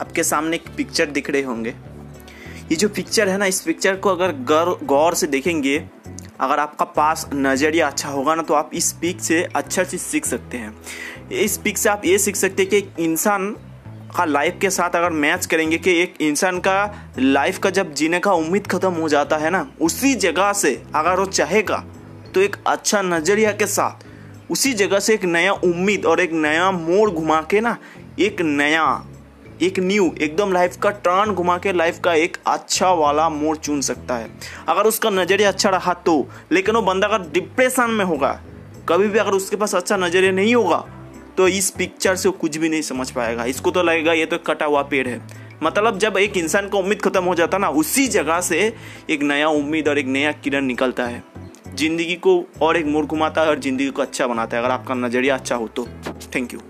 आपके सामने एक पिक्चर दिख रहे होंगे। ये जो पिक्चर है ना, इस पिक्चर को अगर गौर से देखेंगे, अगर आपका पास नज़रिया अच्छा होगा ना तो आप इस पिक से अच्छा चीज़ सीख सकते हैं। इस पिक से आप ये सीख सकते हैं कि एक इंसान का लाइफ के साथ अगर मैच करेंगे कि एक इंसान का लाइफ का जब जीने का उम्मीद ख़त्म हो जाता है ना, उसी जगह से अगर वो चाहेगा तो एक अच्छा नज़रिया के साथ, उसी जगह से एक नया उम्मीद और एक नया मोड़ घुमा के ना, एक नया एक न्यू एकदम लाइफ का टर्न घुमा के लाइफ का एक अच्छा वाला मोड़ चुन सकता है। अगर उसका नज़रिया अच्छा रहा तो लेकिन वो बंदा अगर डिप्रेशन में होगा, कभी भी अगर उसके पास अच्छा नज़रिया नहीं होगा तो इस पिक्चर से वो कुछ भी नहीं समझ पाएगा। इसको तो लगेगा ये तो कटा हुआ पेड़ है। मतलब जब एक इंसान का उम्मीद खत्म हो जाता ना, उसी जगह से एक नया उम्मीद और एक नया किरण निकलता है। ज़िंदगी को और एक मोड़ घुमाता है और ज़िंदगी को अच्छा बनाता है, अगर आपका नज़रिया अच्छा हो तो। Thank you